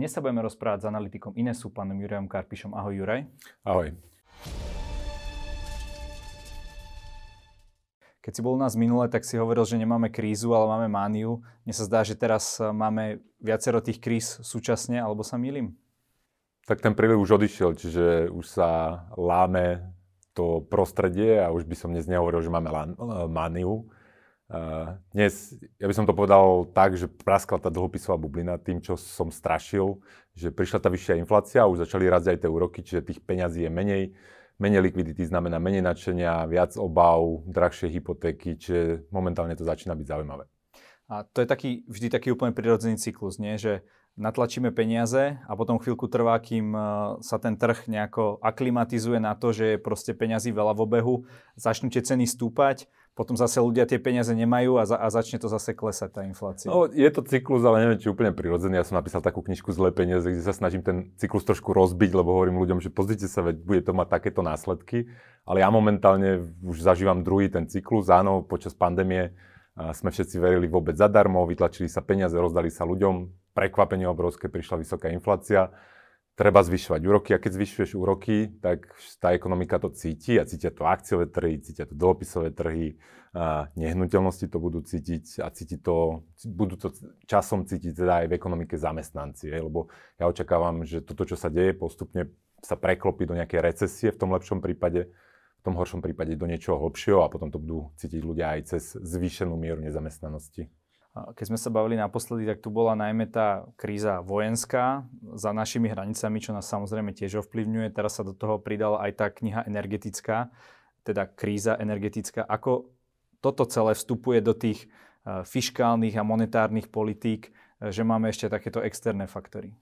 Dnes sa budeme rozprávať s analytikom Inesu, pánom Jurajom Karpišom. Ahoj Juraj. Ahoj. Keď si bol u nás minule, tak si hovoril, že nemáme krízu, ale máme mániu. Mne sa zdá, že teraz máme viacero tých kríz súčasne, alebo sa milím? Tak ten príliv už odišiel, čiže už sa láme to prostredie a už by som dnes nehovoril, že máme mániu. Dnes, ja by som to povedal tak, že praskla tá dlhopisová bublina tým, čo som strašil, že prišla tá vyššia inflácia a už začali rásť aj tie úroky, čiže tých peňazí je menej menej likvidity znamená menej nadšenia, viac obav, drahšie hypotéky, čiže momentálne to začína byť zaujímavé. A to je taký, vždy taký úplne prirodzený cyklus, nie? že natlačíme peniaze a potom chvíľku trvá, kým e, sa ten trh nejako aklimatizuje na to, že je proste peňazí veľa v obehu, začnú tie ceny stúpať, potom zase ľudia tie peniaze nemajú a, za, a začne to zase klesať tá inflácia. No, je to cyklus, ale neviem, či úplne prirodzený. Ja som napísal takú knižku Zlé peniaze, kde sa snažím ten cyklus trošku rozbiť, lebo hovorím ľuďom, že pozrite sa, veď bude to mať takéto následky. Ale ja momentálne už zažívam druhý ten cyklus. Áno, počas pandémie sme všetci verili vôbec zadarmo, vytlačili sa peniaze, rozdali sa ľuďom. Prekvapenie obrovské, prišla vysoká inflácia treba zvyšovať úroky a keď zvyšuješ úroky, tak tá ekonomika to cíti a cítia to akciové trhy, cítia to dlhopisové trhy, a nehnuteľnosti to budú cítiť a cíti to, budú to časom cítiť teda aj v ekonomike zamestnanci, lebo ja očakávam, že toto, čo sa deje, postupne sa preklopí do nejakej recesie v tom lepšom prípade, v tom horšom prípade do niečoho hlbšieho a potom to budú cítiť ľudia aj cez zvýšenú mieru nezamestnanosti. Keď sme sa bavili naposledy, tak tu bola najmä tá kríza vojenská za našimi hranicami, čo nás samozrejme tiež ovplyvňuje. Teraz sa do toho pridala aj tá kniha energetická, teda kríza energetická. Ako toto celé vstupuje do tých e, fiškálnych a monetárnych politík, e, že máme ešte takéto externé faktory?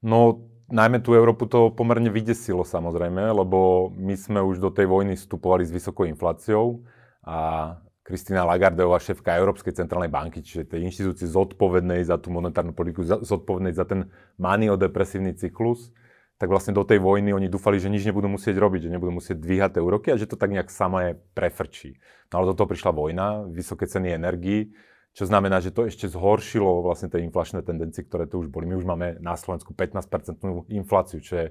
No, najmä tú Európu to pomerne vydesilo samozrejme, lebo my sme už do tej vojny vstupovali s vysokou infláciou a Kristina Lagardová, šéfka Európskej centrálnej banky, čiže tej inštitúcie zodpovednej za tú monetárnu politiku, zodpovednej za ten maniodepresívny cyklus, tak vlastne do tej vojny oni dúfali, že nič nebudú musieť robiť, že nebudú musieť dvíhať tie úroky a že to tak nejak samé prefrčí. No ale do toho prišla vojna, vysoké ceny energií, čo znamená, že to ešte zhoršilo vlastne tie inflačné tendencie, ktoré tu už boli. My už máme na Slovensku 15% infláciu, čo je,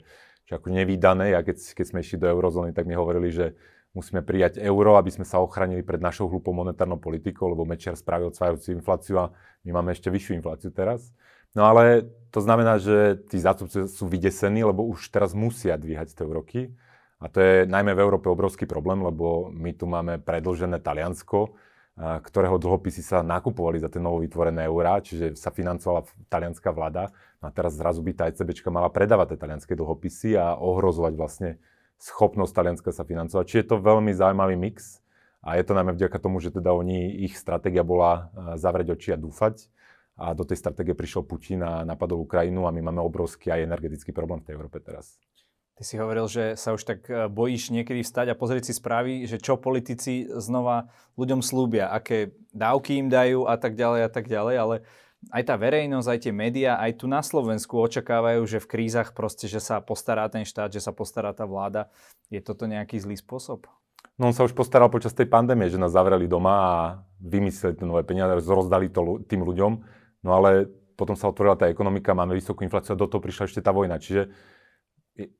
čo je ako nevýdané. Ja keď, keď sme išli do eurozóny, tak mi hovorili, že musíme prijať euro, aby sme sa ochránili pred našou hlupou monetárnou politikou, lebo Mečiar spravil odsvajúcu infláciu a my máme ešte vyššiu infláciu teraz. No ale to znamená, že tí zástupci sú vydesení, lebo už teraz musia dvíhať tie úroky. A to je najmä v Európe obrovský problém, lebo my tu máme predlžené Taliansko, ktorého dlhopisy sa nakupovali za tie novo vytvorené eurá, čiže sa financovala talianská vláda. No a teraz zrazu by tá ECBčka mala predávať tie talianské dlhopisy a ohrozovať vlastne schopnosť Talianska sa financovať. Čiže je to veľmi zaujímavý mix a je to najmä vďaka tomu, že teda oni, ich stratégia bola e, zavrieť oči a dúfať a do tej stratégie prišiel Putin a napadol Ukrajinu a my máme obrovský aj energetický problém v tej Európe teraz. Ty si hovoril, že sa už tak e, bojíš niekedy vstať a pozrieť si správy, že čo politici znova ľuďom slúbia, aké dávky im dajú a tak ďalej a tak ďalej, ale aj tá verejnosť, aj tie médiá, aj tu na Slovensku očakávajú, že v krízach proste, že sa postará ten štát, že sa postará tá vláda. Je toto nejaký zlý spôsob? No on sa už postaral počas tej pandémie, že nás zavreli doma a vymysleli tie nové peniaze, rozdali to tým ľuďom. No ale potom sa otvorila tá ekonomika, máme vysokú infláciu a do toho prišla ešte tá vojna. Čiže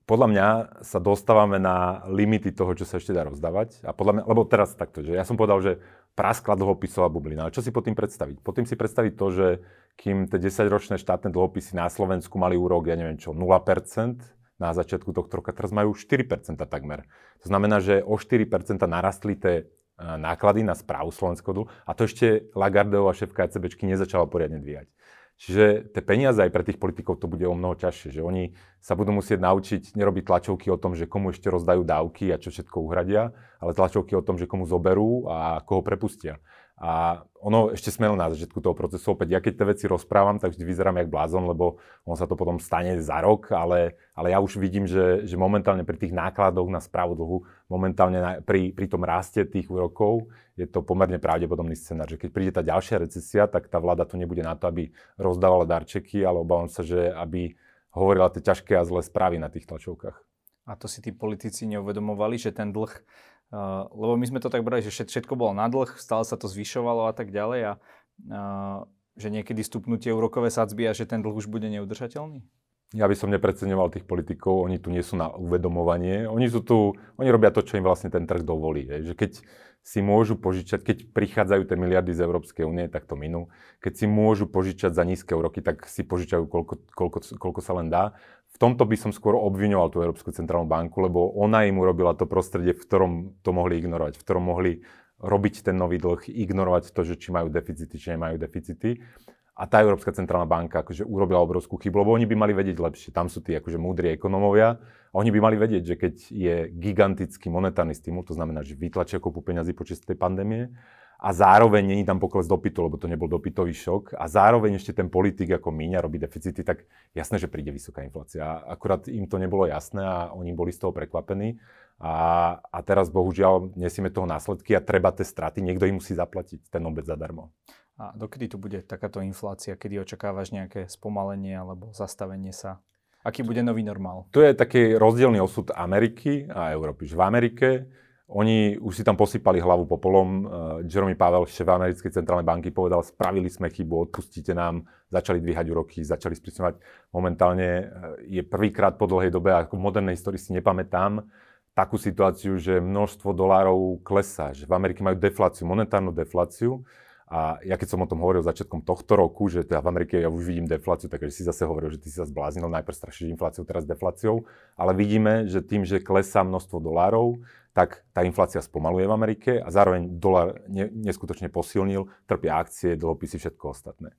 podľa mňa sa dostávame na limity toho, čo sa ešte dá rozdávať. A podľa mňa, lebo teraz takto, že ja som povedal, že praskla dlhopisová bublina. Ale čo si pod tým predstaviť? Pod tým si predstaviť to, že kým tie 10-ročné štátne dlhopisy na Slovensku mali úrok, ja neviem čo, 0%, na začiatku tohto roka, teraz majú 4% takmer. To znamená, že o 4% narastli tie e, náklady na správu slovenského dlhu a to ešte Lagardeová šéfka ECBčky nezačala poriadne dvíjať. Čiže tie peniaze aj pre tých politikov to bude o mnoho ťažšie, že oni sa budú musieť naučiť nerobiť tlačovky o tom, že komu ešte rozdajú dávky a čo všetko uhradia, ale tlačovky o tom, že komu zoberú a koho prepustia. A ono ešte sme na začiatku toho procesu. Opäť ja keď tie veci rozprávam, tak vždy vyzerám jak blázon, lebo on sa to potom stane za rok, ale, ale ja už vidím, že, že momentálne pri tých nákladoch na správu dlhu, momentálne na, pri, pri tom raste tých úrokov, je to pomerne pravdepodobný scenár, že keď príde tá ďalšia recesia, tak tá vláda tu nebude na to, aby rozdávala darčeky, ale obávam sa, že aby hovorila tie ťažké a zlé správy na tých tlačovkách. A to si tí politici neuvedomovali, že ten dlh Lebo my sme to tak brali, že všetko bolo na dlh, stále sa to zvyšovalo a tak ďalej a že niekedy stupnú tie úrokové sadzby a že ten dlh už bude neudržateľný? Ja by som nepreceňoval tých politikov, oni tu nie sú na uvedomovanie. Oni sú tu, oni robia to, čo im vlastne ten trh dovolí. Je. Že keď si môžu požičať, keď prichádzajú tie miliardy z Európskej únie, tak to minú. Keď si môžu požičať za nízke úroky, tak si požičajú koľko, koľko, koľko sa len dá. V tomto by som skôr obviňoval tú Európsku centrálnu banku, lebo ona im urobila to prostredie, v ktorom to mohli ignorovať, v ktorom mohli robiť ten nový dlh, ignorovať to, že či majú deficity, či nemajú deficity. A tá Európska centrálna banka akože urobila obrovskú chybu, lebo oni by mali vedieť lepšie. Tam sú tí akože múdri ekonomovia. A oni by mali vedieť, že keď je gigantický monetárny stimul, to znamená, že vytlačia kopu peňazí počas tej pandémie, a zároveň není tam pokles dopytu, lebo to nebol dopytový šok a zároveň ešte ten politik ako míňa robí deficity, tak jasné, že príde vysoká inflácia. Akurát im to nebolo jasné a oni boli z toho prekvapení. A, a teraz bohužiaľ nesieme toho následky a treba tie straty, niekto im musí zaplatiť ten obed zadarmo. A dokedy tu bude takáto inflácia? Kedy očakávaš nejaké spomalenie alebo zastavenie sa? Aký bude nový normál? To je taký rozdielný osud Ameriky a Európy. v Amerike oni už si tam posypali hlavu popolom. Uh, Jeremy Pavel, šéf americkej centrálnej banky, povedal, spravili sme chybu, odpustíte nám, začali dvíhať úroky, začali sprísňovať. Momentálne uh, je prvýkrát po dlhej dobe, ako v modernej histórii si nepamätám, takú situáciu, že množstvo dolárov klesá, že v Amerike majú defláciu, monetárnu defláciu. A ja keď som o tom hovoril začiatkom tohto roku, že teda v Amerike ja už vidím defláciu, takže si zase hovoril, že ty si sa zbláznil, najprv strašíš infláciou, teraz defláciou. Ale vidíme, že tým, že klesá množstvo dolárov, tak tá inflácia spomaluje v Amerike a zároveň dolar ne, neskutočne posilnil, trpia akcie, dlhopisy, všetko ostatné.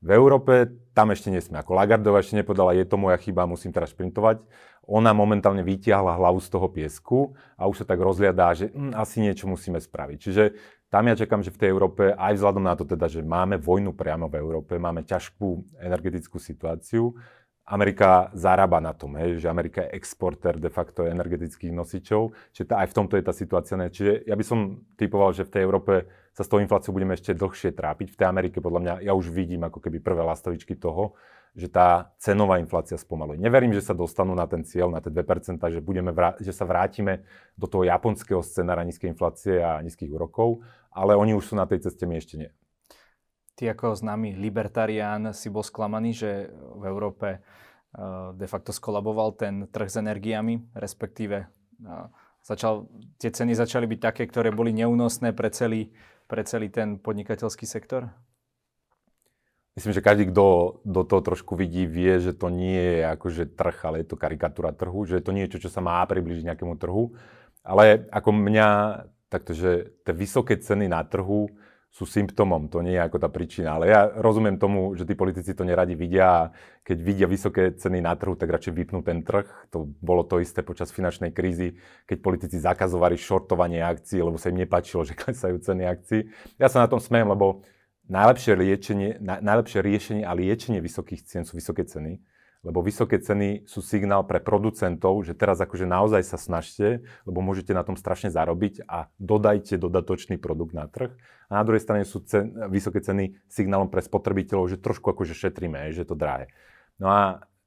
V Európe tam ešte nesme. Ako Lagardová ešte nepovedala, je to moja chyba, musím teraz šprintovať. Ona momentálne vytiahla hlavu z toho piesku a už sa tak rozliadá, že hm, asi niečo musíme spraviť. Čiže tam ja čakám, že v tej Európe, aj vzhľadom na to teda, že máme vojnu priamo v Európe, máme ťažkú energetickú situáciu, Amerika zarába na tom, hej, že Amerika je exporter de facto energetických nosičov, čiže tá, aj v tomto je tá situácia. Ne. Čiže ja by som typoval, že v tej Európe sa s tou infláciou budeme ešte dlhšie trápiť. V tej Amerike podľa mňa ja už vidím ako keby prvé lastovičky toho, že tá cenová inflácia spomaluje. Neverím, že sa dostanú na ten cieľ, na tie 2%, že, budeme vrá- že sa vrátime do toho japonského scenára nízkej inflácie a nízkych úrokov, ale oni už sú na tej ceste, my ešte nie. Ty ako známy libertarián si bol sklamaný, že v Európe eh, de facto skolaboval ten trh s energiami, respektíve eh, začal, tie ceny začali byť také, ktoré boli neúnosné pre celý, pre celý ten podnikateľský sektor? Myslím, že každý, kto do toho trošku vidí, vie, že to nie je akože trh, ale je to karikatúra trhu, že je to niečo, čo sa má približiť nejakému trhu. Ale ako mňa, takto, že tie vysoké ceny na trhu sú symptomom, to nie je ako tá príčina. Ale ja rozumiem tomu, že tí politici to neradi vidia a keď vidia vysoké ceny na trhu, tak radšej vypnú ten trh. To bolo to isté počas finančnej krízy, keď politici zakazovali shortovanie akcií, lebo sa im nepáčilo, že klesajú ceny akcií. Ja sa na tom smejem, lebo najlepšie, liečenie, najlepšie riešenie a liečenie vysokých cien sú vysoké ceny lebo vysoké ceny sú signál pre producentov, že teraz akože naozaj sa snažte, lebo môžete na tom strašne zarobiť a dodajte dodatočný produkt na trh. A na druhej strane sú cen, vysoké ceny signálom pre spotrebiteľov, že trošku akože šetríme, že to drahé. No a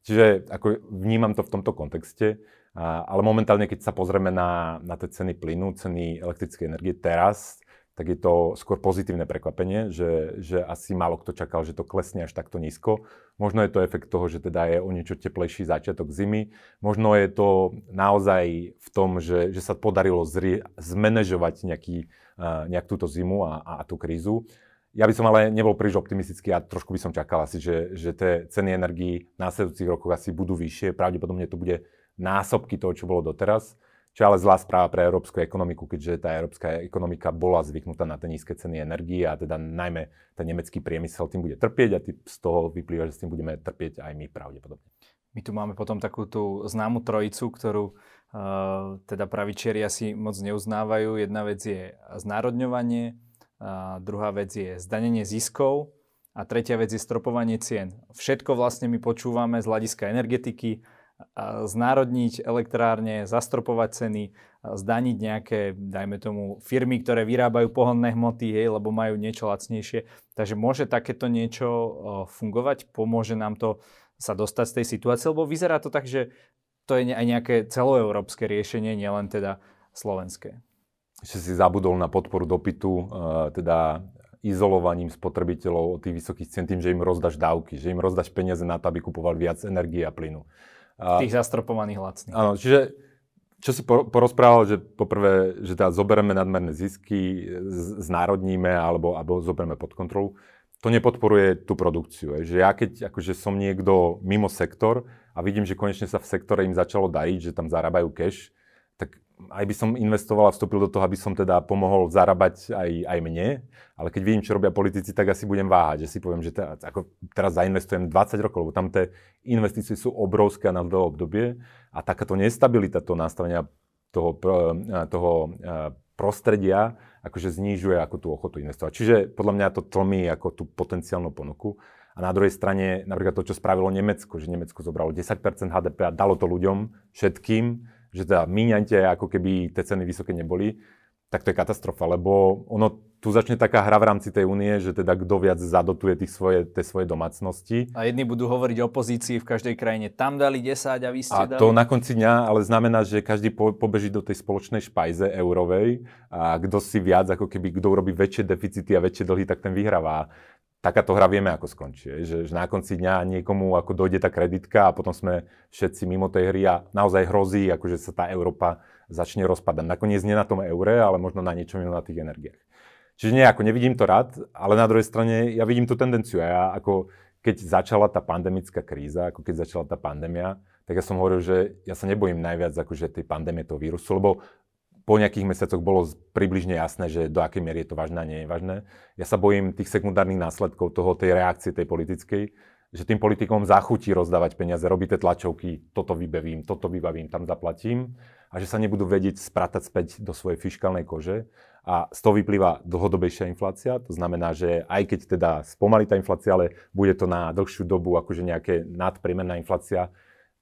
čiže ako vnímam to v tomto kontexte, ale momentálne, keď sa pozrieme na, na tie ceny plynu, ceny elektrickej energie teraz, tak je to skôr pozitívne prekvapenie, že, že asi málo kto čakal, že to klesne až takto nízko. Možno je to efekt toho, že teda je o niečo teplejší začiatok zimy. Možno je to naozaj v tom, že, že sa podarilo zri, zmanéžovať nejaký, uh, nejak túto zimu a, a, tú krízu. Ja by som ale nebol príliš optimistický a trošku by som čakal asi, že, že tie ceny energií v následujúcich rokoch asi budú vyššie. Pravdepodobne to bude násobky toho, čo bolo doteraz. Čo je ale zlá správa pre európsku ekonomiku, keďže tá európska ekonomika bola zvyknutá na tie nízke ceny energie a teda najmä ten nemecký priemysel tým bude trpieť a z toho vyplýva, že s tým budeme trpieť aj my pravdepodobne. My tu máme potom takú tú známu trojicu, ktorú uh, teda pravičiari asi moc neuznávajú. Jedna vec je znárodňovanie, uh, druhá vec je zdanenie ziskov a tretia vec je stropovanie cien. Všetko vlastne my počúvame z hľadiska energetiky, znárodniť elektrárne, zastropovať ceny, zdaniť nejaké, dajme tomu, firmy, ktoré vyrábajú pohonné hmoty, hej, lebo majú niečo lacnejšie. Takže môže takéto niečo fungovať? Pomôže nám to sa dostať z tej situácie? Lebo vyzerá to tak, že to je aj nejaké celoeurópske riešenie, nielen teda slovenské. Ešte si zabudol na podporu dopytu, teda izolovaním spotrebiteľov od tých vysokých cien tým, že im rozdáš dávky, že im rozdáš peniaze na to, aby kupovali viac energie a plynu. A, tých zastropovaných lacných. Áno, čiže čo si porozprával, že poprvé, že teda zoberieme nadmerné zisky, znárodníme alebo, alebo zoberieme pod kontrolu, to nepodporuje tú produkciu. Je. Že ja keď akože som niekto mimo sektor a vidím, že konečne sa v sektore im začalo dariť, že tam zarábajú cash, aj by som investoval a vstúpil do toho, aby som teda pomohol zarábať aj, aj mne, ale keď vidím, čo robia politici, tak asi budem váhať, že si poviem, že teraz, ako teraz zainvestujem 20 rokov, lebo tam tie investície sú obrovské na dlhé obdobie a takáto nestabilita toho nastavenia toho, toho prostredia akože znižuje ako tú ochotu investovať. Čiže podľa mňa to tlmí ako tú potenciálnu ponuku. A na druhej strane napríklad to, čo spravilo Nemecko, že Nemecko zobralo 10% HDP a dalo to ľuďom, všetkým, že teda míňajte, ako keby tie ceny vysoké neboli, tak to je katastrofa, lebo ono tu začne taká hra v rámci tej únie, že teda kto viac zadotuje tých svoje, tie svoje domácnosti. A jedni budú hovoriť o opozícii v každej krajine, tam dali 10 a vy ste a dali... to na konci dňa ale znamená, že každý po, pobeží do tej spoločnej špajze eurovej a kto si viac, ako keby kto urobí väčšie deficity a väčšie dlhy, tak ten vyhráva takáto hra vieme, ako skončí. Že, že na konci dňa niekomu ako dojde tá kreditka a potom sme všetci mimo tej hry a naozaj hrozí, akože sa tá Európa začne rozpadať. Nakoniec nie na tom eure, ale možno na niečom inom na tých energiách. Čiže nie, ako nevidím to rád, ale na druhej strane ja vidím tú tendenciu. Ja ako keď začala tá pandemická kríza, ako keď začala tá pandémia, tak ja som hovoril, že ja sa nebojím najviac akože tej pandémie toho vírusu, lebo po nejakých mesiacoch bolo približne jasné, že do akej miery je to vážne a nie je vážne. Ja sa bojím tých sekundárnych následkov toho, tej reakcie tej politickej, že tým politikom zachutí rozdávať peniaze, robíte tlačovky, toto vybavím, toto vybavím, tam zaplatím a že sa nebudú vedieť spratať späť do svojej fiskálnej kože. A z toho vyplýva dlhodobejšia inflácia, to znamená, že aj keď teda spomalí tá inflácia, ale bude to na dlhšiu dobu akože nejaké nadprimerná inflácia,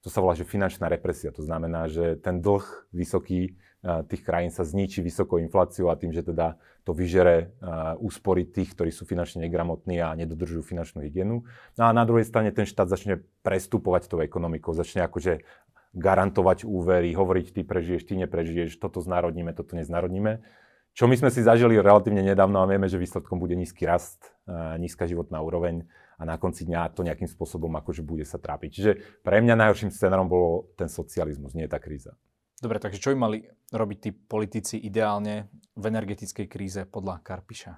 to sa volá, že finančná represia. To znamená, že ten dlh vysoký tých krajín sa zničí vysokou infláciou a tým, že teda to vyžere úspory tých, ktorí sú finančne negramotní a nedodržujú finančnú hygienu. No a na druhej strane ten štát začne prestupovať tou ekonomikou, začne akože garantovať úvery, hovoriť, ty prežiješ, ty neprežiješ, toto znárodníme, toto neznárodníme. Čo my sme si zažili relatívne nedávno a vieme, že výsledkom bude nízky rast, nízka životná úroveň a na konci dňa to nejakým spôsobom akože bude sa trápiť. Čiže pre mňa najhorším scenárom bolo ten socializmus, nie tá kríza. Dobre, takže čo by mali robiť tí politici ideálne v energetickej kríze podľa Karpiša?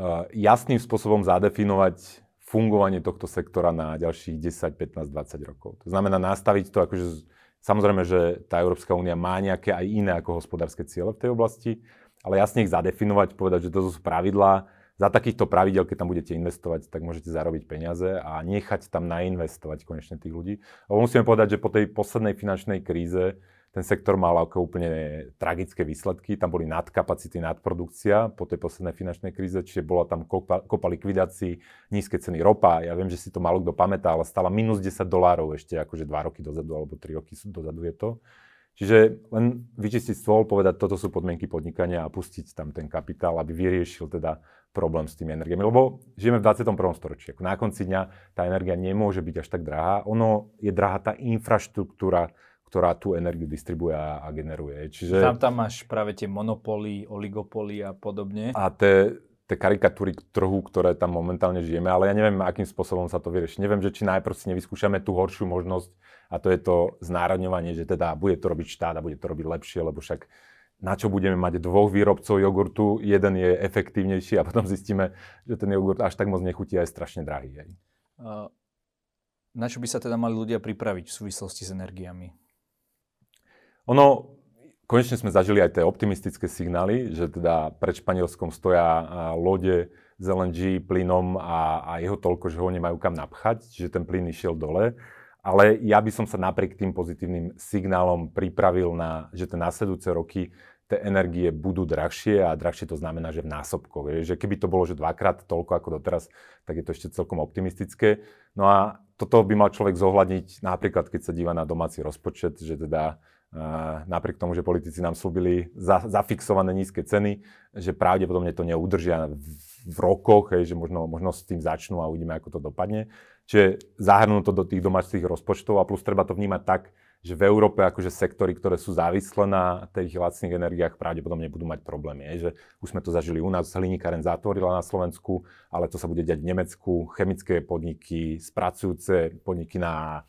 Uh, jasným spôsobom zadefinovať fungovanie tohto sektora na ďalších 10, 15, 20 rokov. To znamená nastaviť to, akože samozrejme, že tá Európska únia má nejaké aj iné ako hospodárske ciele v tej oblasti, ale jasne ich zadefinovať, povedať, že to sú pravidlá, za takýchto pravidel, keď tam budete investovať, tak môžete zarobiť peniaze a nechať tam nainvestovať konečne tých ľudí. Lebo musíme povedať, že po tej poslednej finančnej kríze ten sektor mal ako úplne tragické výsledky. Tam boli nadkapacity, nadprodukcia po tej poslednej finančnej kríze, čiže bola tam kopa, kopa likvidácií, nízke ceny ropa. Ja viem, že si to málo kto pamätá, ale stala minus 10 dolárov ešte akože 2 roky dozadu alebo 3 roky dozadu je to. Čiže len vyčistiť stôl, povedať, toto sú podmienky podnikania a pustiť tam ten kapitál, aby vyriešil teda problém s tými energiami. Lebo žijeme v 21. storočí. Ako na konci dňa tá energia nemôže byť až tak drahá. Ono je drahá tá infraštruktúra, ktorá tú energiu distribuje a, a generuje. Čiže... Tam, tam máš práve tie monopoly, oligopoly a podobne. A tie, tie karikatúry trhu, ktoré tam momentálne žijeme, ale ja neviem, akým spôsobom sa to vyrieši. Neviem, že či najprv si nevyskúšame tú horšiu možnosť a to je to znárodňovanie, že teda bude to robiť štát a bude to robiť lepšie, lebo však na čo budeme mať dvoch výrobcov jogurtu, jeden je efektívnejší a potom zistíme, že ten jogurt až tak moc nechutí a je strašne drahý. Hej. Na čo by sa teda mali ľudia pripraviť v súvislosti s energiami? Ono, konečne sme zažili aj tie optimistické signály, že teda pred Španielskom stoja lode s LNG plynom a, a jeho toľko, že ho nemajú kam napchať, čiže ten plyn išiel dole. Ale ja by som sa napriek tým pozitívnym signálom pripravil na, že tie následujúce roky tie energie budú drahšie a drahšie to znamená, že v násobkoch. Že keby to bolo že dvakrát toľko ako doteraz, tak je to ešte celkom optimistické. No a toto by mal človek zohľadniť napríklad, keď sa díva na domáci rozpočet, že teda napriek tomu, že politici nám slúbili za, zafixované nízke ceny, že pravdepodobne to neudržia v rokoch, hej, že možno, možno s tým začnú a uvidíme, ako to dopadne. Čiže zahrnú to do tých domácich rozpočtov a plus treba to vnímať tak, že v Európe akože sektory, ktoré sú závislé na tých lacných energiách, pravdepodobne budú mať problémy. Je, že už sme to zažili u nás, hliníkaren zatvorila na Slovensku, ale to sa bude diať v Nemecku, chemické podniky, spracujúce podniky na,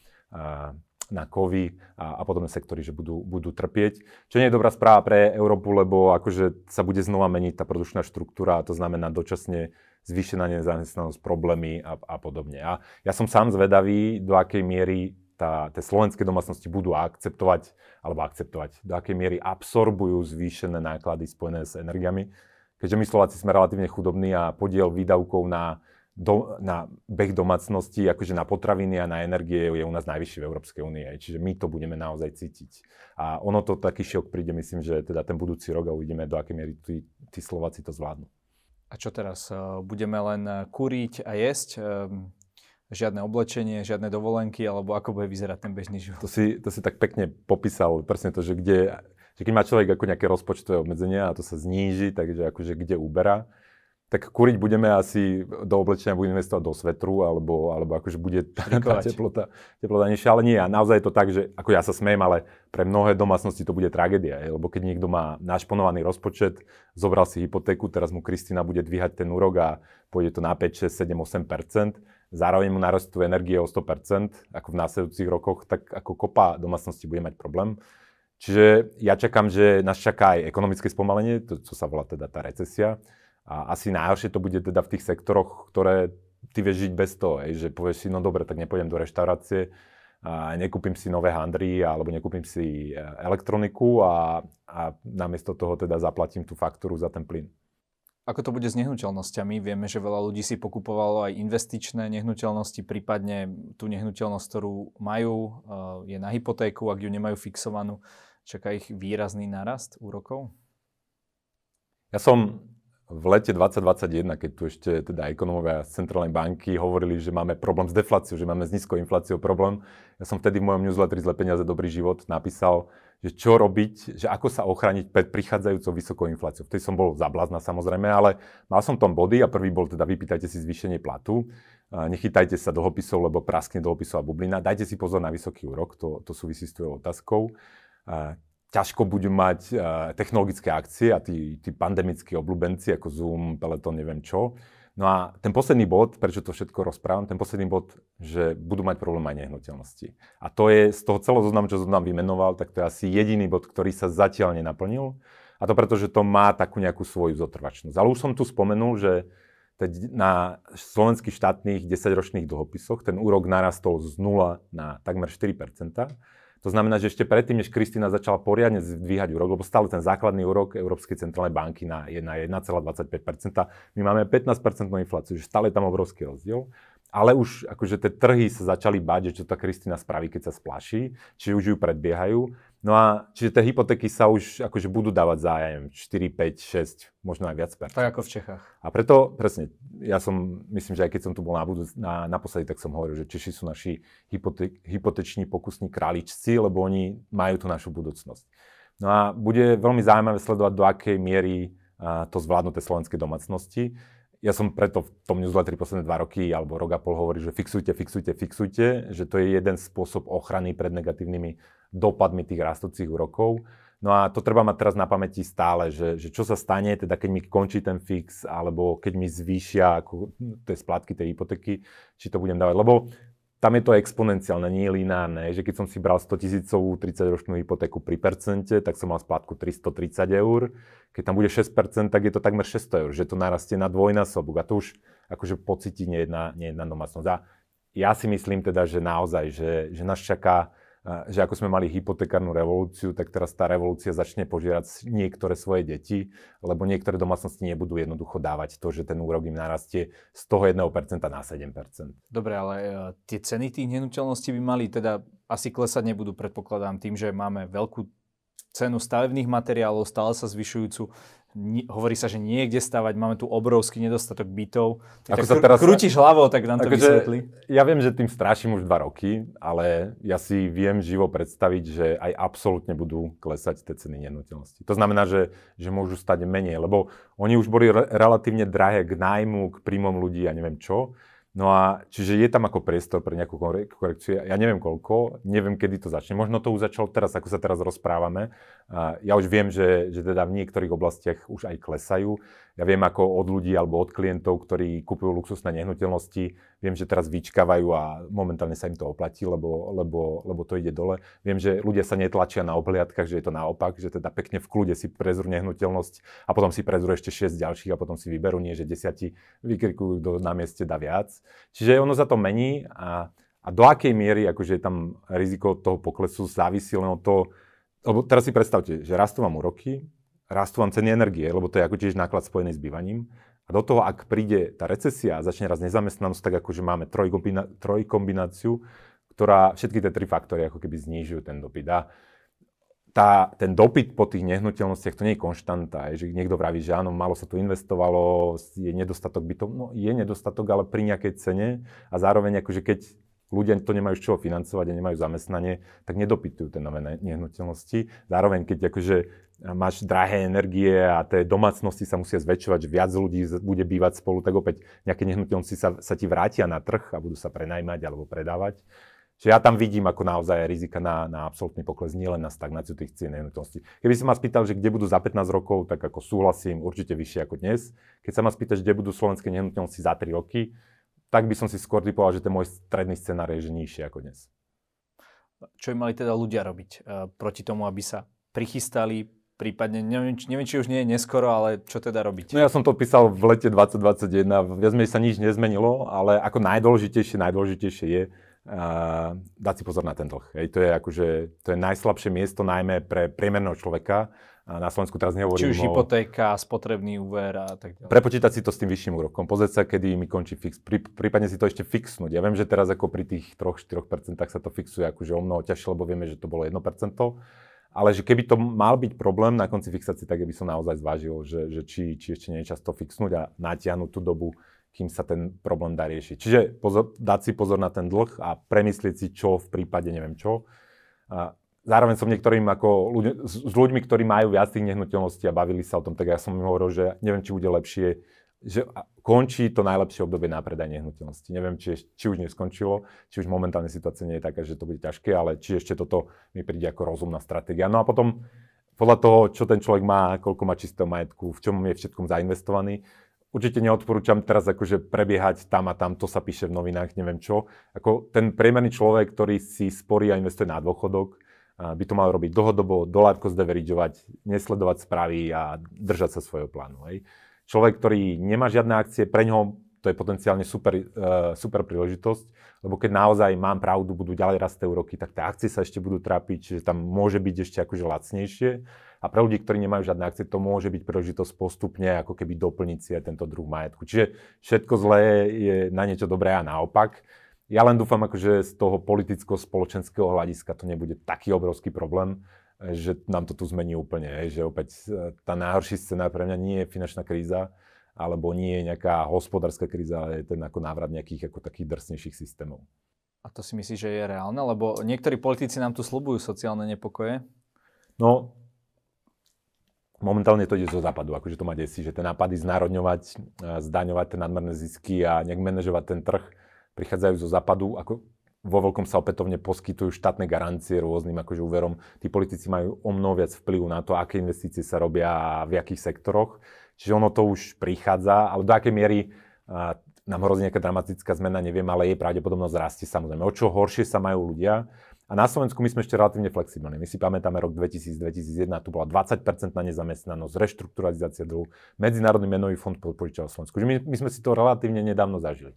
na kovy a, a podobné sektory, že budú, budú trpieť. Čo nie je dobrá správa pre Európu, lebo akože sa bude znova meniť tá produčná štruktúra a to znamená dočasne zvýšená nezamestnanosť, problémy a, a podobne. A ja som sám zvedavý, do akej miery tá, tie slovenské domácnosti budú akceptovať, alebo akceptovať, do akej miery absorbujú zvýšené náklady spojené s energiami. Keďže my Slováci sme relatívne chudobní a podiel výdavkov na, do, na beh domácnosti, akože na potraviny a na energie je u nás najvyšší v Európskej únie. Čiže my to budeme naozaj cítiť. A ono to taký šok príde, myslím, že teda ten budúci rok a uvidíme, do akej miery tí, tí Slováci to zvládnu. A čo teraz? Budeme len kúriť a jesť? Žiadne oblečenie, žiadne dovolenky, alebo ako bude vyzerať ten bežný život? To si, to si tak pekne popísal, presne to, že kde, že keď má človek ako nejaké rozpočtové obmedzenia a to sa zníži, takže akože kde uberá, tak kúriť budeme asi do oblečenia, budeme investovať do svetru, alebo, alebo akože bude tá, tá teplota, teplota nižšia, ale nie. A naozaj je to tak, že ako ja sa smiem, ale pre mnohé domácnosti to bude tragédia, je, lebo keď niekto má našponovaný rozpočet, zobral si hypotéku, teraz mu Kristina bude dvíhať ten úrok a pôjde to na 5, 6, 7, 8 zároveň mu narastú energie o 100%, ako v následujúcich rokoch, tak ako kopa domácnosti bude mať problém. Čiže ja čakám, že nás čaká aj ekonomické spomalenie, to, čo sa volá teda tá recesia a asi najhoršie to bude teda v tých sektoroch, ktoré ty vieš žiť bez toho, ej, že povieš si, no dobre, tak nepôjdem do reštaurácie, a nekúpim si nové handry alebo nekúpim si e, elektroniku a, a namiesto toho teda zaplatím tú faktúru za ten plyn. Ako to bude s nehnuteľnosťami? Vieme, že veľa ľudí si pokupovalo aj investičné nehnuteľnosti, prípadne tú nehnuteľnosť, ktorú majú, e, je na hypotéku, ak ju nemajú fixovanú. Čaká ich výrazný nárast úrokov? Ja som v lete 2021, keď tu ešte teda ekonomovia z Centrálnej banky hovorili, že máme problém s defláciou, že máme s nízkou infláciou problém, ja som vtedy v mojom newsletteri Zle peniaze, dobrý život napísal, že čo robiť, že ako sa ochrániť pred prichádzajúcou vysokou infláciou. Vtedy som bol zablázna samozrejme, ale mal som tom body a prvý bol teda vypýtajte si zvýšenie platu, nechytajte sa dlhopisov, lebo praskne dlhopisová bublina, dajte si pozor na vysoký úrok, to, to súvisí s tvojou otázkou ťažko budú mať uh, technologické akcie a tí, tí pandemickí obľúbenci ako Zoom, Peloton, neviem čo. No a ten posledný bod, prečo to všetko rozprávam, ten posledný bod, že budú mať problém aj nehnuteľnosti. A to je z toho celého zoznamu, čo som nám vymenoval, tak to je asi jediný bod, ktorý sa zatiaľ nenaplnil. A to preto, že to má takú nejakú svoju zotrvačnosť. Ale už som tu spomenul, že na slovenských štátnych 10-ročných dlhopisoch ten úrok narastol z 0 na takmer 4 to znamená, že ešte predtým, než Kristina začala poriadne zdvíhať úrok, lebo stále ten základný úrok Európskej centrálnej banky na, je na 1,25%, my máme 15% infláciu, že stále je tam obrovský rozdiel. Ale už akože tie trhy sa začali báť, že čo tá Kristina spraví, keď sa splaší, či už ju predbiehajú. No a čiže tie hypotéky sa už akože budú dávať neviem, 4, 5, 6, možno aj viac percent. Tak ako v Čechách. A preto, presne, ja som, myslím, že aj keď som tu bol na, budú, na, naposledy, tak som hovoril, že Češi sú naši hypote, hypoteční pokusní králičci, lebo oni majú tú našu budúcnosť. No a bude veľmi zaujímavé sledovať, do akej miery a, to zvládnu tie slovenské domácnosti. Ja som preto v tom newsletteri posledné dva roky alebo rok a pol hovorí, že fixujte, fixujte, fixujte, že to je jeden spôsob ochrany pred negatívnymi dopadmi tých rastúcich úrokov. No a to treba mať teraz na pamäti stále, že, že čo sa stane, teda keď mi končí ten fix, alebo keď mi zvýšia ako, tie splátky tej hypotéky, či to budem dávať. Lebo tam je to exponenciálne, nie lineárne. Že keď som si bral 100 tisícovú 30-ročnú hypotéku pri percente, tak som mal splátku 330 eur. Keď tam bude 6%, tak je to takmer 600 eur, že to narastie na dvojnásobok. A to už akože pocíti nie jedna domácnosť. A ja si myslím teda, že naozaj, že, že nás čaká že ako sme mali hypotekárnu revolúciu, tak teraz tá revolúcia začne požierať niektoré svoje deti, lebo niektoré domácnosti nebudú jednoducho dávať to, že ten úrok im narastie z toho 1% na 7%. Dobre, ale e, tie ceny tých nehnuteľností by mali teda asi klesať nebudú, predpokladám, tým, že máme veľkú cenu stavebných materiálov, stále sa zvyšujúcu hovorí sa, že niekde stavať, máme tu obrovský nedostatok bytov. Ako sa teraz... Krútiš hlavou, tak nám to ako vysvetli. Ja viem, že tým strášim už dva roky, ale ja si viem živo predstaviť, že aj absolútne budú klesať tie ceny nehnuteľnosti. To znamená, že, že môžu stať menej, lebo oni už boli re- relatívne drahé k nájmu, k príjmom ľudí a neviem čo. No a čiže je tam ako priestor pre nejakú korekciu. Ja neviem koľko, neviem kedy to začne. Možno to už začalo teraz, ako sa teraz rozprávame. Ja už viem, že, že teda v niektorých oblastiach už aj klesajú. Ja viem ako od ľudí alebo od klientov, ktorí kupujú luxusné nehnuteľnosti, viem, že teraz vyčkávajú a momentálne sa im to oplatí, lebo, lebo, lebo to ide dole. Viem, že ľudia sa netlačia na obliadkach, že je to naopak, že teda pekne v kľude si prezrú nehnuteľnosť a potom si prezrú ešte 6 ďalších a potom si vyberú, nie že desiati vykrikujú, kto na mieste dá viac. Čiže ono sa to mení a, a do akej miery akože je tam riziko toho poklesu závisí len od toho, lebo teraz si predstavte, že rastú vám úroky, rastú vám ceny energie, lebo to je ako tiež náklad spojený s bývaním. A do toho, ak príde tá recesia a začne raz nezamestnanosť, tak akože máme trojkombináciu, ktorá všetky tie tri faktory ako keby znižujú ten dopyt. Tá, ten dopyt po tých nehnuteľnostiach to nie je konštanta, je, že niekto vraví, že áno, malo sa tu investovalo, je nedostatok bytov, no je nedostatok, ale pri nejakej cene a zároveň akože keď ľudia to nemajú z čoho financovať a nemajú zamestnanie, tak nedopytujú tie nové nehnuteľnosti. Zároveň, keď akože máš drahé energie a tie domácnosti sa musia zväčšovať, že viac ľudí bude bývať spolu, tak opäť nejaké nehnuteľnosti sa, sa ti vrátia na trh a budú sa prenajmať alebo predávať. Čiže ja tam vidím ako naozaj rizika na, na absolútny pokles, nielen na stagnáciu tých cien nehnuteľností. Keby sa ma spýtal, že kde budú za 15 rokov, tak ako súhlasím, určite vyššie ako dnes. Keď sa ma spýtaš, kde budú slovenské nehnuteľnosti za 3 roky, tak by som si skôr typoval, že ten môj stredný scenár je že nižšie ako dnes. Čo by mali teda ľudia robiť uh, proti tomu, aby sa prichystali, prípadne, neviem, neviem, či už nie je neskoro, ale čo teda robiť? No ja som to písal v lete 2021, viac menej sa nič nezmenilo, ale ako najdôležitejšie, najdôležitejšie je uh, dať si pozor na ten dlh. Hej, to je akože, to je najslabšie miesto najmä pre priemerného človeka, a na Slovensku teraz nehovorím Či už o... hypotéka, spotrebný úver a tak ďalej. Prepočítať si to s tým vyšším úrokom, pozrieť sa, kedy mi končí fix, prí, prípadne si to ešte fixnúť. Ja viem, že teraz ako pri tých 3-4% sa to fixuje akože o mnoho ťažšie, lebo vieme, že to bolo 1%. Ale že keby to mal byť problém na konci fixácie, tak by som naozaj zvážil, že, že či, či ešte nie je čas to fixnúť a natiahnuť tú dobu, kým sa ten problém dá riešiť. Čiže pozor, dať si pozor na ten dlh a premyslieť si, čo v prípade neviem čo. A zároveň som niektorým ako ľuď, s ľuďmi, ktorí majú viac tých nehnuteľností a bavili sa o tom, tak ja som im hovoril, že neviem, či bude lepšie, že končí to najlepšie obdobie na predaj nehnuteľnosti. Neviem, či, či už neskončilo, či už momentálne situácia nie je taká, že to bude ťažké, ale či ešte toto mi príde ako rozumná stratégia. No a potom podľa toho, čo ten človek má, koľko má čistého majetku, v čom je všetkom zainvestovaný, Určite neodporúčam teraz akože prebiehať tam a tam, to sa píše v novinách, neviem čo. Ako ten priemerný človek, ktorý si sporí a investuje na dôchodok, by to mal robiť dlhodobo, dolárko zdeveriďovať, nesledovať správy a držať sa svojho plánu. Hej. Človek, ktorý nemá žiadne akcie, pre ňoho to je potenciálne super, uh, super príležitosť, lebo keď naozaj mám pravdu, budú ďalej rasté úroky, tak tie akcie sa ešte budú trápiť, čiže tam môže byť ešte akože lacnejšie. A pre ľudí, ktorí nemajú žiadne akcie, to môže byť príležitosť postupne ako keby doplniť si aj tento druh majetku. Čiže všetko zlé je na niečo dobré a naopak. Ja len dúfam, akože z toho politicko-spoločenského hľadiska to nebude taký obrovský problém, že nám to tu zmení úplne. Že opäť e, tá najhorší scéna pre mňa nie je finančná kríza, alebo nie je nejaká hospodárska kríza, ale je ten ako návrat nejakých ako takých drsnejších systémov. A to si myslíš, že je reálne? Lebo niektorí politici nám tu slubujú sociálne nepokoje. No, momentálne to ide zo západu, akože to má desí, že tie nápady znárodňovať, e, zdaňovať tie nadmerné zisky a nejak manažovať ten trh, prichádzajú zo západu, ako vo veľkom sa opätovne poskytujú štátne garancie rôznym akože úverom. Tí politici majú o mnoho viac vplyvu na to, aké investície sa robia a v akých sektoroch. Čiže ono to už prichádza, ale do akej miery a, nám hrozí nejaká dramatická zmena, neviem, ale jej pravdepodobnosť rastie samozrejme. O čo horšie sa majú ľudia. A na Slovensku my sme ešte relatívne flexibilní. My si pamätáme rok 2000-2001, tu bola 20% na nezamestnanosť, reštrukturalizácia dlhu, Medzinárodný menový fond požičal Slovensku. My, my sme si to relatívne nedávno zažili.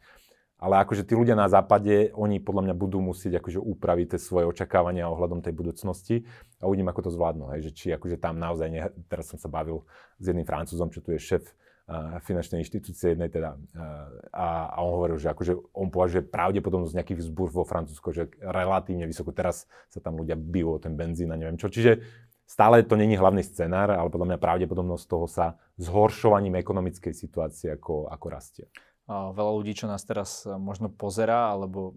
Ale akože tí ľudia na západe, oni podľa mňa budú musieť akože upraviť tie svoje očakávania ohľadom tej budúcnosti a uvidím, ako to zvládnu. Hej, že či akože tam naozaj, ne, teraz som sa bavil s jedným francúzom, čo tu je šéf uh, finančnej inštitúcie jednej teda, uh, a, a on hovoril, že akože on považuje pravdepodobnosť nejakých vzbúr vo Francúzsku, že relatívne vysoko. Teraz sa tam ľudia bijú o ten benzín a neviem čo. Čiže stále to není hlavný scenár, ale podľa mňa pravdepodobnosť toho sa zhoršovaním ekonomickej situácie ako, ako rastie veľa ľudí, čo nás teraz e, možno pozerá, alebo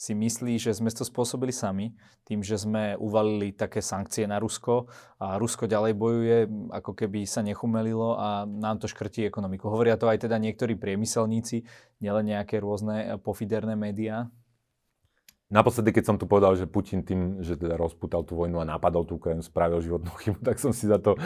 si myslí, že sme to spôsobili sami, tým, že sme uvalili také sankcie na Rusko a Rusko ďalej bojuje, ako keby sa nechumelilo a nám to škrtí ekonomiku. Hovoria to aj teda niektorí priemyselníci, nielen nejaké rôzne pofiderné médiá. Naposledy, keď som tu povedal, že Putin tým, že teda rozputal tú vojnu a napadol tú Ukrajinu, spravil životnú chybu, tak som si za to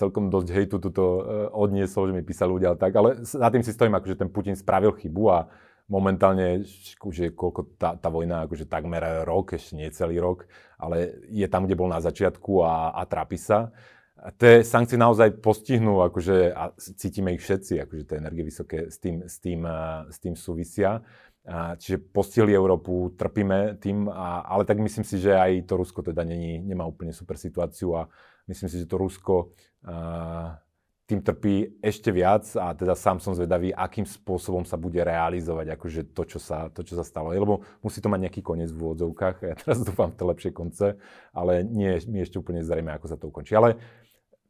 celkom dosť hejtu tuto e, odniesol, že mi písali ľudia tak. Ale za tým si stojím, akože ten Putin spravil chybu a momentálne, že koľko tá, tá vojna, akože takmer rok, ešte nie celý rok, ale je tam, kde bol na začiatku a, a trápi sa. A tie sankcie naozaj postihnú, akože, a cítime ich všetci, akože tie energie vysoké s tým, s tým, s tým súvisia. Čiže postihli Európu, trpíme tým, a, ale tak myslím si, že aj to Rusko teda není, nemá úplne super situáciu a myslím si, že to Rusko a, tým trpí ešte viac a teda sám som zvedavý, akým spôsobom sa bude realizovať akože to, čo sa, to, čo sa stalo. Lebo musí to mať nejaký koniec v úvodzovkách. Ja teraz dúfam v tie lepšie konce, ale nie mi ešte úplne zrejme, ako sa to ukončí. Ale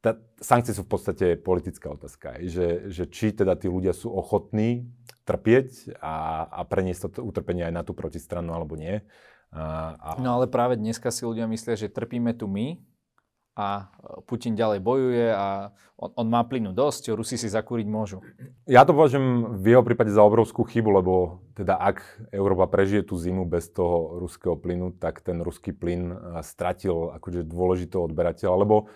tá, sankcie sú v podstate politická otázka. Že, že či teda tí ľudia sú ochotní trpieť a, a preniesť to utrpenie aj na tú protistranu alebo nie. A, a... No ale práve dneska si ľudia myslia, že trpíme tu my, a Putin ďalej bojuje a on, on má plynu dosť, Rusi si zakúriť môžu. Ja to považujem v jeho prípade za obrovskú chybu, lebo teda ak Európa prežije tú zimu bez toho ruského plynu, tak ten ruský plyn stratil akože dôležitého odberateľa, lebo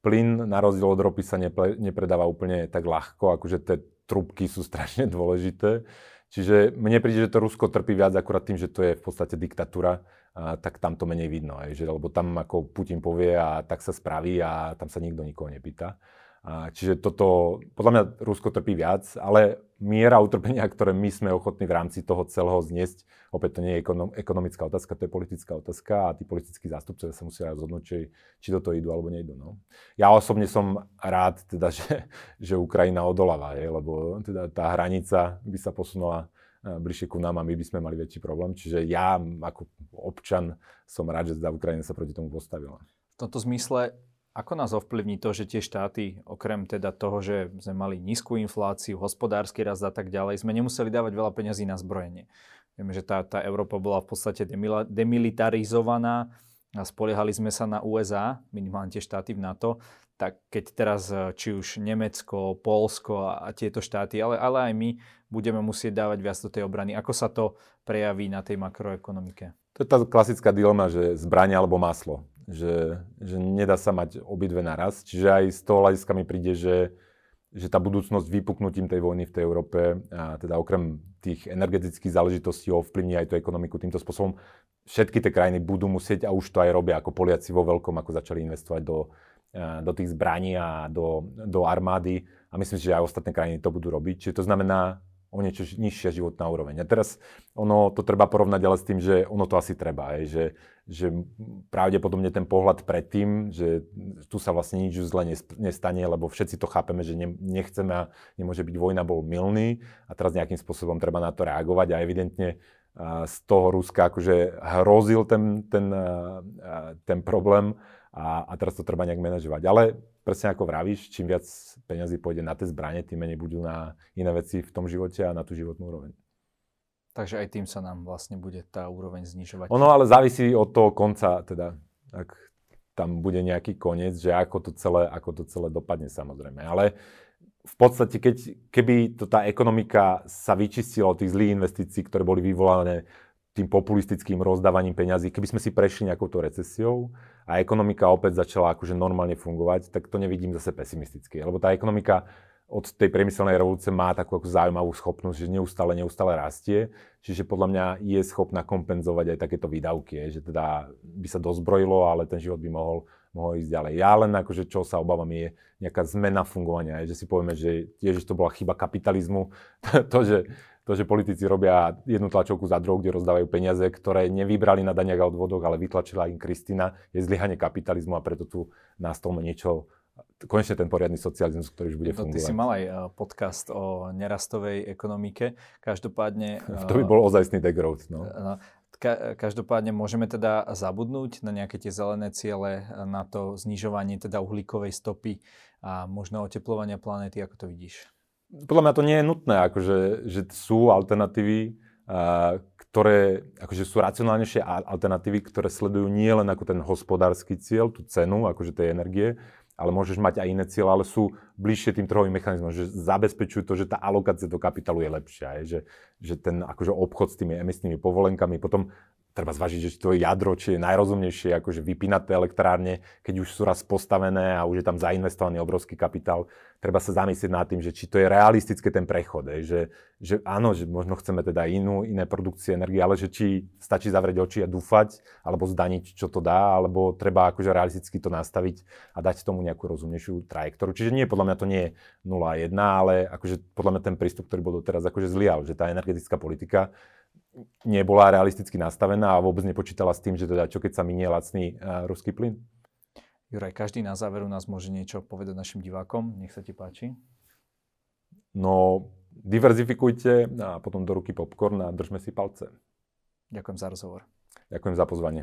plyn na rozdiel od ropy sa nepre, nepredáva úplne tak ľahko, akože tie trubky sú strašne dôležité. Čiže mne príde, že to Rusko trpí viac akurát tým, že to je v podstate diktatúra a, tak tam to menej vidno. Aj, že, lebo tam ako Putin povie a tak sa spraví a tam sa nikto nikoho nepýta. Čiže toto, podľa mňa Rusko trpí viac, ale miera utrpenia, ktoré my sme ochotní v rámci toho celého zniesť, opäť to nie je ekonom, ekonomická otázka, to je politická otázka a tí politickí zástupcovia sa musia rozhodnúť, či, či do toho idú alebo nejdu. No. Ja osobne som rád, teda, že, že Ukrajina odoláva, je, lebo teda tá hranica by sa posunula bližšie ku nám a my by sme mali väčší problém. Čiže ja ako občan som rád, že tá Ukrajina sa proti tomu postavila. V tomto zmysle, ako nás ovplyvní to, že tie štáty, okrem teda toho, že sme mali nízku infláciu, hospodársky rast a tak ďalej, sme nemuseli dávať veľa peňazí na zbrojenie. Vieme, že tá, tá Európa bola v podstate demilitarizovaná a spoliehali sme sa na USA, minimálne tie štáty v NATO, tak keď teraz eh, či už Nemecko, Polsko a, a tieto štáty, ale, ale aj my budeme musieť dávať viac do tej obrany. Ako sa to prejaví na tej makroekonomike? To je tá klasická dilema, že zbranie alebo maslo. Že, že nedá sa mať obidve naraz. Čiže aj z toho hľadiska mi príde, že, že tá budúcnosť vypuknutím tej vojny v tej Európe, a teda okrem tých energetických záležitostí ovplyvní aj tú ekonomiku týmto spôsobom. Všetky tie krajiny budú musieť, a už to aj robia, ako Poliaci vo veľkom, ako začali investovať do, do tých zbraní a do, do armády. A myslím si, že aj ostatné krajiny to budú robiť. Čiže to znamená, o niečo nižšia životná úroveň. A teraz ono to treba porovnať ale s tým, že ono to asi treba, aj, že, že pravdepodobne ten pohľad predtým, že tu sa vlastne nič zle nestane, lebo všetci to chápeme, že nechceme a nemôže byť vojna, bol milný a teraz nejakým spôsobom treba na to reagovať a evidentne z toho Ruska akože hrozil ten, ten, ten problém a, a teraz to treba nejak manažovať. Ale presne ako vravíš, čím viac peňazí pôjde na tie zbranie, tým menej budú na iné veci v tom živote a na tú životnú úroveň. Takže aj tým sa nám vlastne bude tá úroveň znižovať. Ono ale závisí od toho konca, teda ak tam bude nejaký koniec, že ako to celé, ako to celé dopadne samozrejme. Ale v podstate, keď, keby to tá ekonomika sa vyčistila od tých zlých investícií, ktoré boli vyvolané tým populistickým rozdávaním peňazí, keby sme si prešli nejakou recesiou a ekonomika opäť začala akože normálne fungovať, tak to nevidím zase pesimisticky. Lebo tá ekonomika od tej priemyselnej revolúcie má takú ako zaujímavú schopnosť, že neustále, neustále rastie. Čiže podľa mňa je schopná kompenzovať aj takéto výdavky, že teda by sa dozbrojilo, ale ten život by mohol, mohol ísť ďalej. Ja len akože čo sa obávam je nejaká zmena fungovania, že si povieme, že tiež to bola chyba kapitalizmu, to, že to, že politici robia jednu tlačovku za druhou, kde rozdávajú peniaze, ktoré nevybrali na daniach a odvodoch, ale vytlačila im Kristina, je zlyhanie kapitalizmu a preto tu nastolme niečo konečne ten poriadny socializmus, ktorý už bude no, fungovať. Ty si mal aj eh, podcast o nerastovej ekonomike. Každopádne... To by bol ozajstný degrowth. No. no každopádne môžeme teda zabudnúť na nejaké tie zelené ciele, na to znižovanie teda uhlíkovej stopy a možno oteplovania planéty, ako to vidíš? podľa mňa to nie je nutné, akože, že sú alternatívy ktoré akože sú racionálnejšie alternatívy, ktoré sledujú nie len ako ten hospodársky cieľ, tú cenu akože tej energie, ale môžeš mať aj iné cieľe, ale sú bližšie tým trhovým mechanizmom, že zabezpečujú to, že tá alokácia do kapitálu je lepšia, je, že, že ten akože obchod s tými emisnými povolenkami, potom treba zvažiť, že to jadro, či je najrozumnejšie akože vypínať tie elektrárne, keď už sú raz postavené a už je tam zainvestovaný obrovský kapitál. Treba sa zamyslieť nad tým, že či to je realistické ten prechod. Je, že, že áno, že možno chceme teda inú, iné produkcie energie, ale že či stačí zavrieť oči a dúfať, alebo zdaniť, čo to dá, alebo treba akože realisticky to nastaviť a dať tomu nejakú rozumnejšiu trajektóru. Čiže nie, podľa mňa to nie je 0 a 1, ale akože podľa mňa ten prístup, ktorý bol doteraz akože zlial, že tá energetická politika nebola realisticky nastavená a vôbec nepočítala s tým, že teda čo keď sa minie lacný uh, ruský plyn. Juraj, každý na záveru nás môže niečo povedať našim divákom. Nech sa ti páči. No, diverzifikujte a potom do ruky popcorn a držme si palce. Ďakujem za rozhovor. Ďakujem za pozvanie.